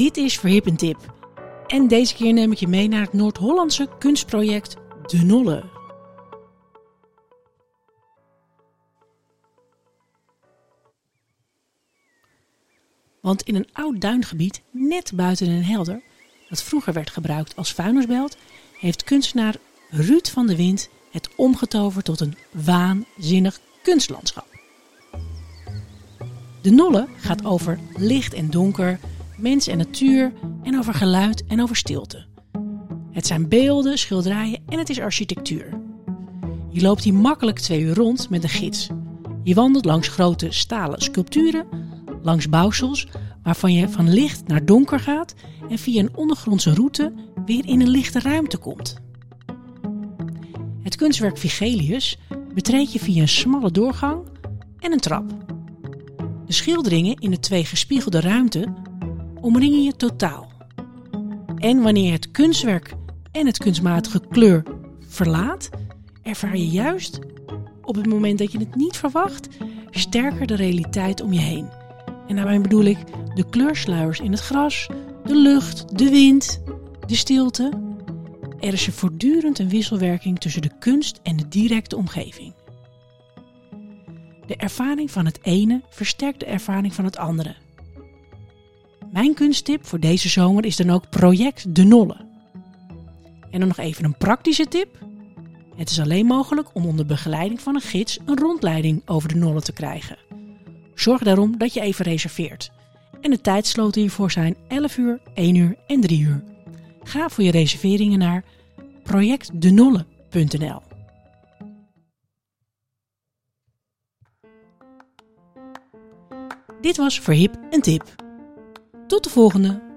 Dit is Verhip een Tip. En deze keer neem ik je mee naar het Noord-Hollandse kunstproject De Nolle. Want in een oud duingebied, net buiten Den Helder, dat vroeger werd gebruikt als vuilnisbelt, heeft kunstenaar Ruud van de Wind het omgetoverd tot een waanzinnig kunstlandschap. De Nolle gaat over licht en donker, mens en natuur en over geluid en over stilte. Het zijn beelden, schilderijen en het is architectuur. Je loopt hier makkelijk twee uur rond met een gids. Je wandelt langs grote stalen sculpturen, langs bouwsels waarvan je van licht naar donker gaat en via een ondergrondse route weer in een lichte ruimte komt. Het kunstwerk Vigelius betreed je via een smalle doorgang en een trap. De schilderingen in de twee gespiegelde ruimten omringen je totaal. En wanneer het kunstwerk en het kunstmatige kleur verlaat, ervaar je juist op het moment dat je het niet verwacht sterker de realiteit om je heen. En daarbij bedoel ik de kleursluiers in het gras, de lucht, de wind, de stilte. Er is er voortdurend een wisselwerking tussen de kunst en de directe omgeving. De ervaring van het ene versterkt de ervaring van het andere. Mijn kunsttip voor deze zomer is dan ook Project De Nolle. En dan nog even een praktische tip. Het is alleen mogelijk om onder begeleiding van een gids een rondleiding over de Nolle te krijgen. Zorg daarom dat je even reserveert. En de tijdsloten hiervoor zijn 11 uur, 1 uur en 3 uur. Ga voor je reserveringen naar projectdenolle.nl. Dit was Verhip een Tip. Tot de volgende!